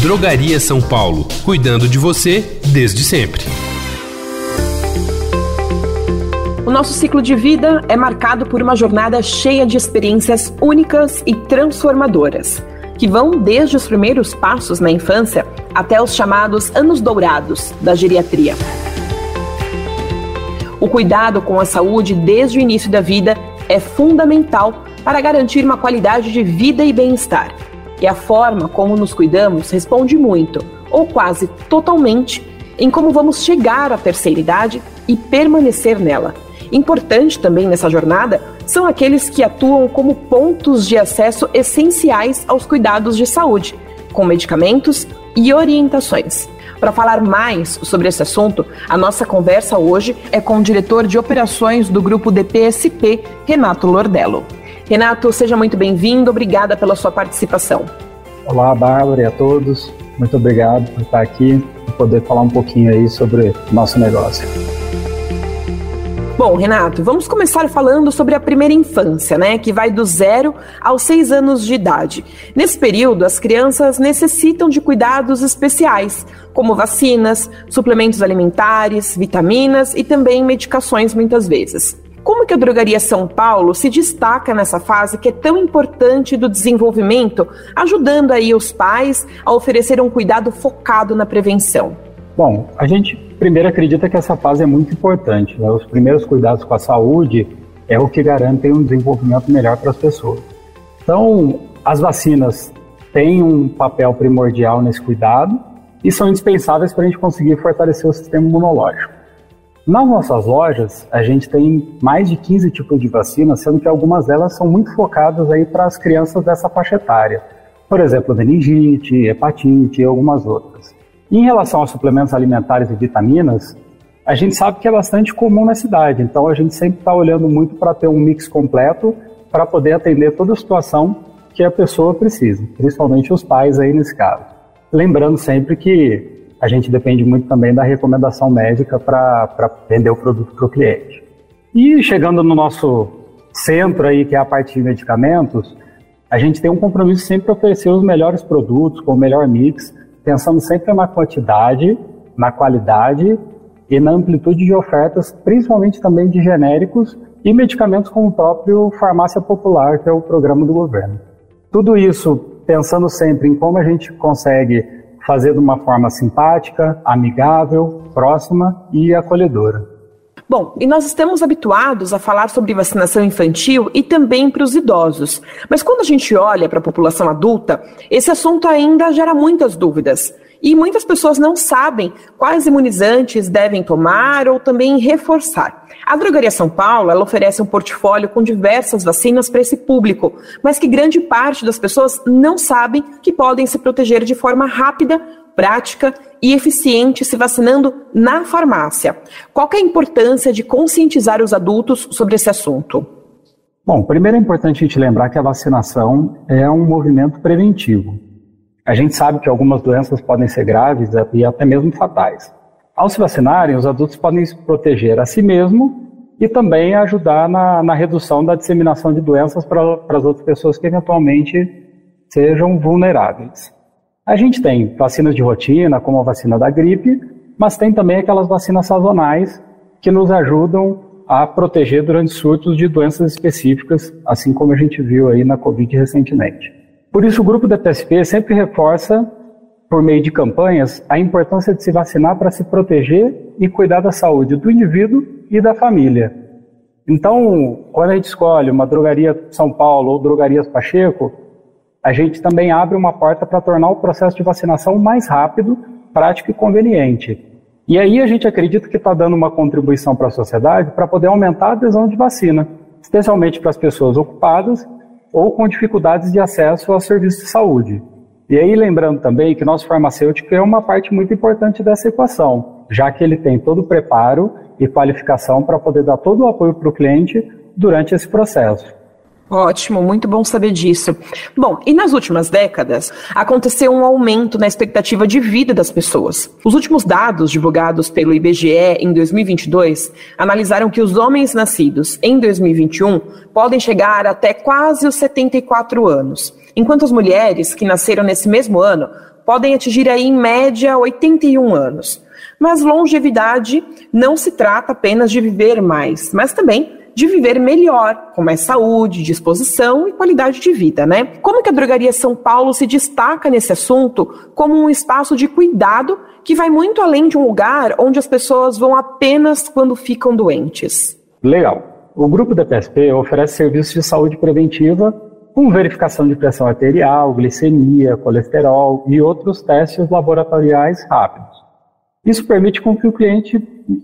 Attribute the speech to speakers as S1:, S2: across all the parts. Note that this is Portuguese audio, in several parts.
S1: Drogaria São Paulo, cuidando de você desde sempre.
S2: O nosso ciclo de vida é marcado por uma jornada cheia de experiências únicas e transformadoras, que vão desde os primeiros passos na infância até os chamados anos dourados da geriatria. O cuidado com a saúde desde o início da vida é fundamental para garantir uma qualidade de vida e bem-estar. E a forma como nos cuidamos responde muito, ou quase totalmente, em como vamos chegar à terceira idade e permanecer nela. Importante também nessa jornada são aqueles que atuam como pontos de acesso essenciais aos cuidados de saúde, com medicamentos e orientações. Para falar mais sobre esse assunto, a nossa conversa hoje é com o diretor de operações do grupo DPSP, Renato Lordello. Renato, seja muito bem-vindo, obrigada pela sua participação.
S3: Olá, Bárbara e a todos. Muito obrigado por estar aqui e poder falar um pouquinho aí sobre o nosso negócio.
S2: Bom, Renato, vamos começar falando sobre a primeira infância, né? Que vai do zero aos seis anos de idade. Nesse período, as crianças necessitam de cuidados especiais, como vacinas, suplementos alimentares, vitaminas e também medicações muitas vezes. Como que a Drogaria São Paulo se destaca nessa fase que é tão importante do desenvolvimento, ajudando aí os pais a oferecer um cuidado focado na prevenção?
S3: Bom, a gente primeiro acredita que essa fase é muito importante. Né? Os primeiros cuidados com a saúde é o que garantem um desenvolvimento melhor para as pessoas. Então, as vacinas têm um papel primordial nesse cuidado e são indispensáveis para a gente conseguir fortalecer o sistema imunológico. Nas nossas lojas, a gente tem mais de 15 tipos de vacinas, sendo que algumas delas são muito focadas aí para as crianças dessa faixa etária. Por exemplo, meningite, hepatite e algumas outras. em relação aos suplementos alimentares e vitaminas, a gente sabe que é bastante comum na cidade, então a gente sempre está olhando muito para ter um mix completo para poder atender toda a situação que a pessoa precisa, principalmente os pais aí nesse caso. Lembrando sempre que a gente depende muito também da recomendação médica para vender o produto para o cliente. E chegando no nosso centro aí, que é a parte de medicamentos, a gente tem um compromisso sempre para oferecer os melhores produtos, com o melhor mix, pensando sempre na quantidade, na qualidade e na amplitude de ofertas, principalmente também de genéricos e medicamentos como o próprio Farmácia Popular, que é o programa do governo. Tudo isso pensando sempre em como a gente consegue fazer de uma forma simpática, amigável, próxima e acolhedora.
S2: Bom, e nós estamos habituados a falar sobre vacinação infantil e também para os idosos. Mas quando a gente olha para a população adulta, esse assunto ainda gera muitas dúvidas. E muitas pessoas não sabem quais imunizantes devem tomar ou também reforçar. A Drogaria São Paulo ela oferece um portfólio com diversas vacinas para esse público, mas que grande parte das pessoas não sabem que podem se proteger de forma rápida, prática e eficiente se vacinando na farmácia. Qual é a importância de conscientizar os adultos sobre esse assunto?
S3: Bom, primeiro é importante a gente lembrar que a vacinação é um movimento preventivo. A gente sabe que algumas doenças podem ser graves e até mesmo fatais. Ao se vacinarem, os adultos podem se proteger a si mesmo e também ajudar na, na redução da disseminação de doenças para as outras pessoas que eventualmente sejam vulneráveis. A gente tem vacinas de rotina, como a vacina da gripe, mas tem também aquelas vacinas sazonais que nos ajudam a proteger durante surtos de doenças específicas, assim como a gente viu aí na Covid recentemente. Por isso, o grupo da PSP sempre reforça, por meio de campanhas, a importância de se vacinar para se proteger e cuidar da saúde do indivíduo e da família. Então, quando a gente escolhe uma drogaria São Paulo ou drogarias Pacheco, a gente também abre uma porta para tornar o processo de vacinação mais rápido, prático e conveniente. E aí a gente acredita que está dando uma contribuição para a sociedade para poder aumentar a adesão de vacina, especialmente para as pessoas ocupadas ou com dificuldades de acesso a serviços de saúde. E aí, lembrando também que nosso farmacêutico é uma parte muito importante dessa equação, já que ele tem todo o preparo e qualificação para poder dar todo o apoio para o cliente durante esse processo.
S2: Ótimo, muito bom saber disso. Bom, e nas últimas décadas, aconteceu um aumento na expectativa de vida das pessoas. Os últimos dados divulgados pelo IBGE em 2022 analisaram que os homens nascidos em 2021 podem chegar até quase os 74 anos, enquanto as mulheres que nasceram nesse mesmo ano podem atingir aí, em média 81 anos. Mas longevidade não se trata apenas de viver mais, mas também de viver melhor, com mais saúde, disposição e qualidade de vida, né? Como que a Drogaria São Paulo se destaca nesse assunto como um espaço de cuidado que vai muito além de um lugar onde as pessoas vão apenas quando ficam doentes?
S3: Legal. O grupo da PSP oferece serviços de saúde preventiva com verificação de pressão arterial, glicemia, colesterol e outros testes laboratoriais rápidos. Isso permite com que o cliente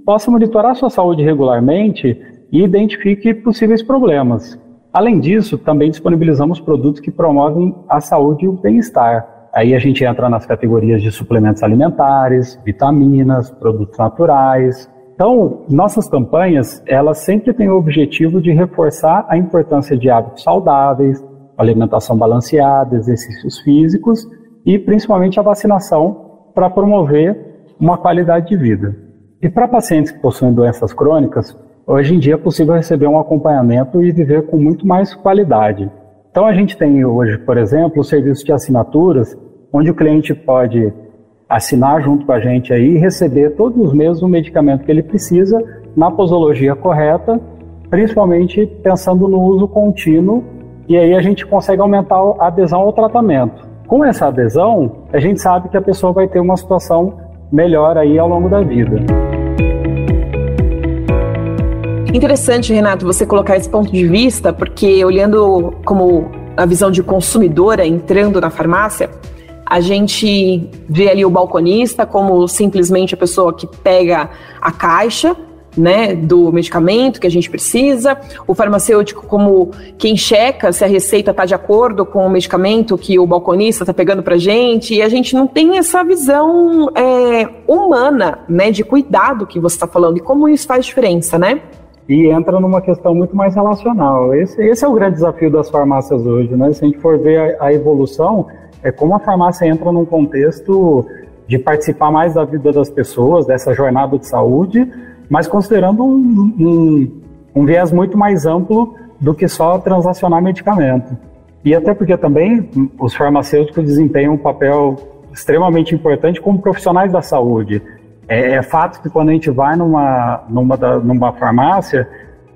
S3: possa monitorar sua saúde regularmente e identifique possíveis problemas. Além disso, também disponibilizamos produtos que promovem a saúde e o bem-estar. Aí a gente entra nas categorias de suplementos alimentares, vitaminas, produtos naturais. Então, nossas campanhas, elas sempre têm o objetivo de reforçar a importância de hábitos saudáveis, alimentação balanceada, exercícios físicos e principalmente a vacinação para promover uma qualidade de vida. E para pacientes que possuem doenças crônicas, hoje em dia é possível receber um acompanhamento e viver com muito mais qualidade. Então a gente tem hoje, por exemplo, o serviço de assinaturas, onde o cliente pode assinar junto com a gente aí e receber todos os meses o medicamento que ele precisa na posologia correta, principalmente pensando no uso contínuo, e aí a gente consegue aumentar a adesão ao tratamento. Com essa adesão, a gente sabe que a pessoa vai ter uma situação melhor aí ao longo da vida.
S2: Interessante, Renato, você colocar esse ponto de vista, porque olhando como a visão de consumidora entrando na farmácia, a gente vê ali o balconista como simplesmente a pessoa que pega a caixa né, do medicamento que a gente precisa, o farmacêutico como quem checa se a receita está de acordo com o medicamento que o balconista está pegando para a gente, e a gente não tem essa visão é, humana, né, de cuidado que você está falando, e como isso faz diferença, né?
S3: E entra numa questão muito mais relacional. Esse, esse é o grande desafio das farmácias hoje, né? Se a gente for ver a, a evolução, é como a farmácia entra num contexto de participar mais da vida das pessoas, dessa jornada de saúde, mas considerando um, um, um viés muito mais amplo do que só transacionar medicamento. E até porque também os farmacêuticos desempenham um papel extremamente importante como profissionais da saúde. É, é fato que quando a gente vai numa, numa, da, numa farmácia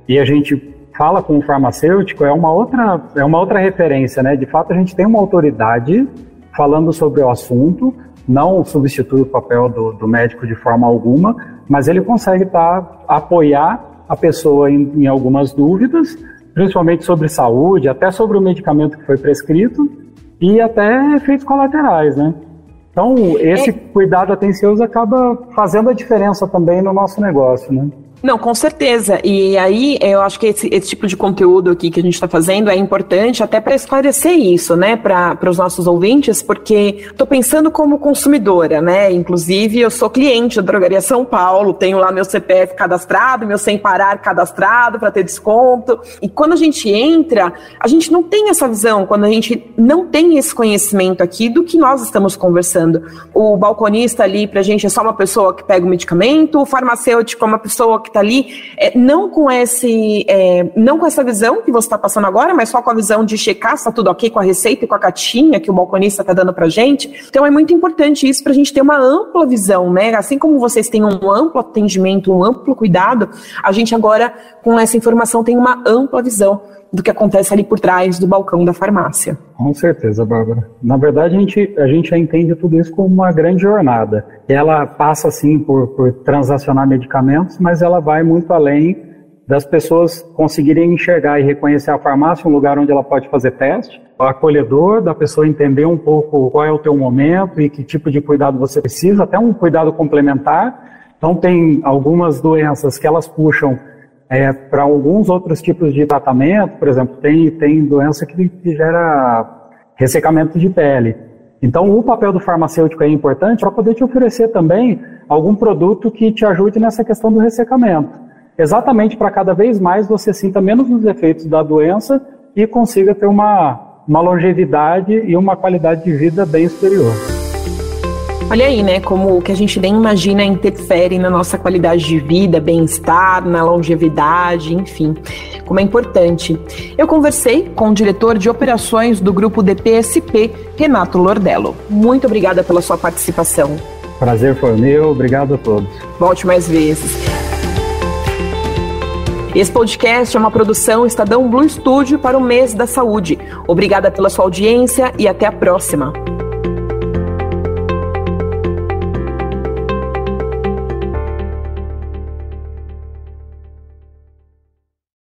S3: e a gente fala com o farmacêutico, é uma outra, é uma outra referência, né? De fato, a gente tem uma autoridade falando sobre o assunto, não substitui o papel do, do médico de forma alguma, mas ele consegue tá, apoiar a pessoa em, em algumas dúvidas, principalmente sobre saúde, até sobre o medicamento que foi prescrito e até efeitos colaterais, né? Então, esse é... cuidado atencioso acaba fazendo a diferença também no nosso negócio, né?
S2: Não, com certeza. E aí eu acho que esse, esse tipo de conteúdo aqui que a gente está fazendo é importante até para esclarecer isso, né, para os nossos ouvintes, porque estou pensando como consumidora, né? Inclusive, eu sou cliente da Drogaria São Paulo, tenho lá meu CPF cadastrado, meu sem parar cadastrado para ter desconto. E quando a gente entra, a gente não tem essa visão, quando a gente não tem esse conhecimento aqui do que nós estamos conversando. O balconista ali para a gente é só uma pessoa que pega o medicamento, o farmacêutico é uma pessoa que que está ali, é, não com esse, é, não com essa visão que você está passando agora, mas só com a visão de checar se está tudo ok com a receita e com a caixinha que o balconista está dando para gente. Então é muito importante isso para a gente ter uma ampla visão, né? Assim como vocês têm um amplo atendimento, um amplo cuidado, a gente agora com essa informação tem uma ampla visão do que acontece ali por trás do balcão da farmácia.
S3: Com certeza, Bárbara. Na verdade, a gente, a gente entende tudo isso como uma grande jornada. Ela passa, sim, por, por transacionar medicamentos, mas ela vai muito além das pessoas conseguirem enxergar e reconhecer a farmácia um lugar onde ela pode fazer teste, o acolhedor, da pessoa entender um pouco qual é o teu momento e que tipo de cuidado você precisa, até um cuidado complementar. Então, tem algumas doenças que elas puxam é, para alguns outros tipos de tratamento, por exemplo, tem, tem doença que, que gera ressecamento de pele. Então, o papel do farmacêutico é importante para poder te oferecer também algum produto que te ajude nessa questão do ressecamento. Exatamente para cada vez mais você sinta menos os efeitos da doença e consiga ter uma, uma longevidade e uma qualidade de vida bem superior.
S2: Olha aí, né, como o que a gente nem imagina interfere na nossa qualidade de vida, bem-estar, na longevidade, enfim. como é importante. Eu conversei com o diretor de operações do grupo DPSP, Renato Lordello. Muito obrigada pela sua participação.
S3: Prazer foi meu, obrigado a todos.
S2: Volte mais vezes. Esse podcast é uma produção Estadão Blue Studio para o mês da saúde. Obrigada pela sua audiência e até a próxima.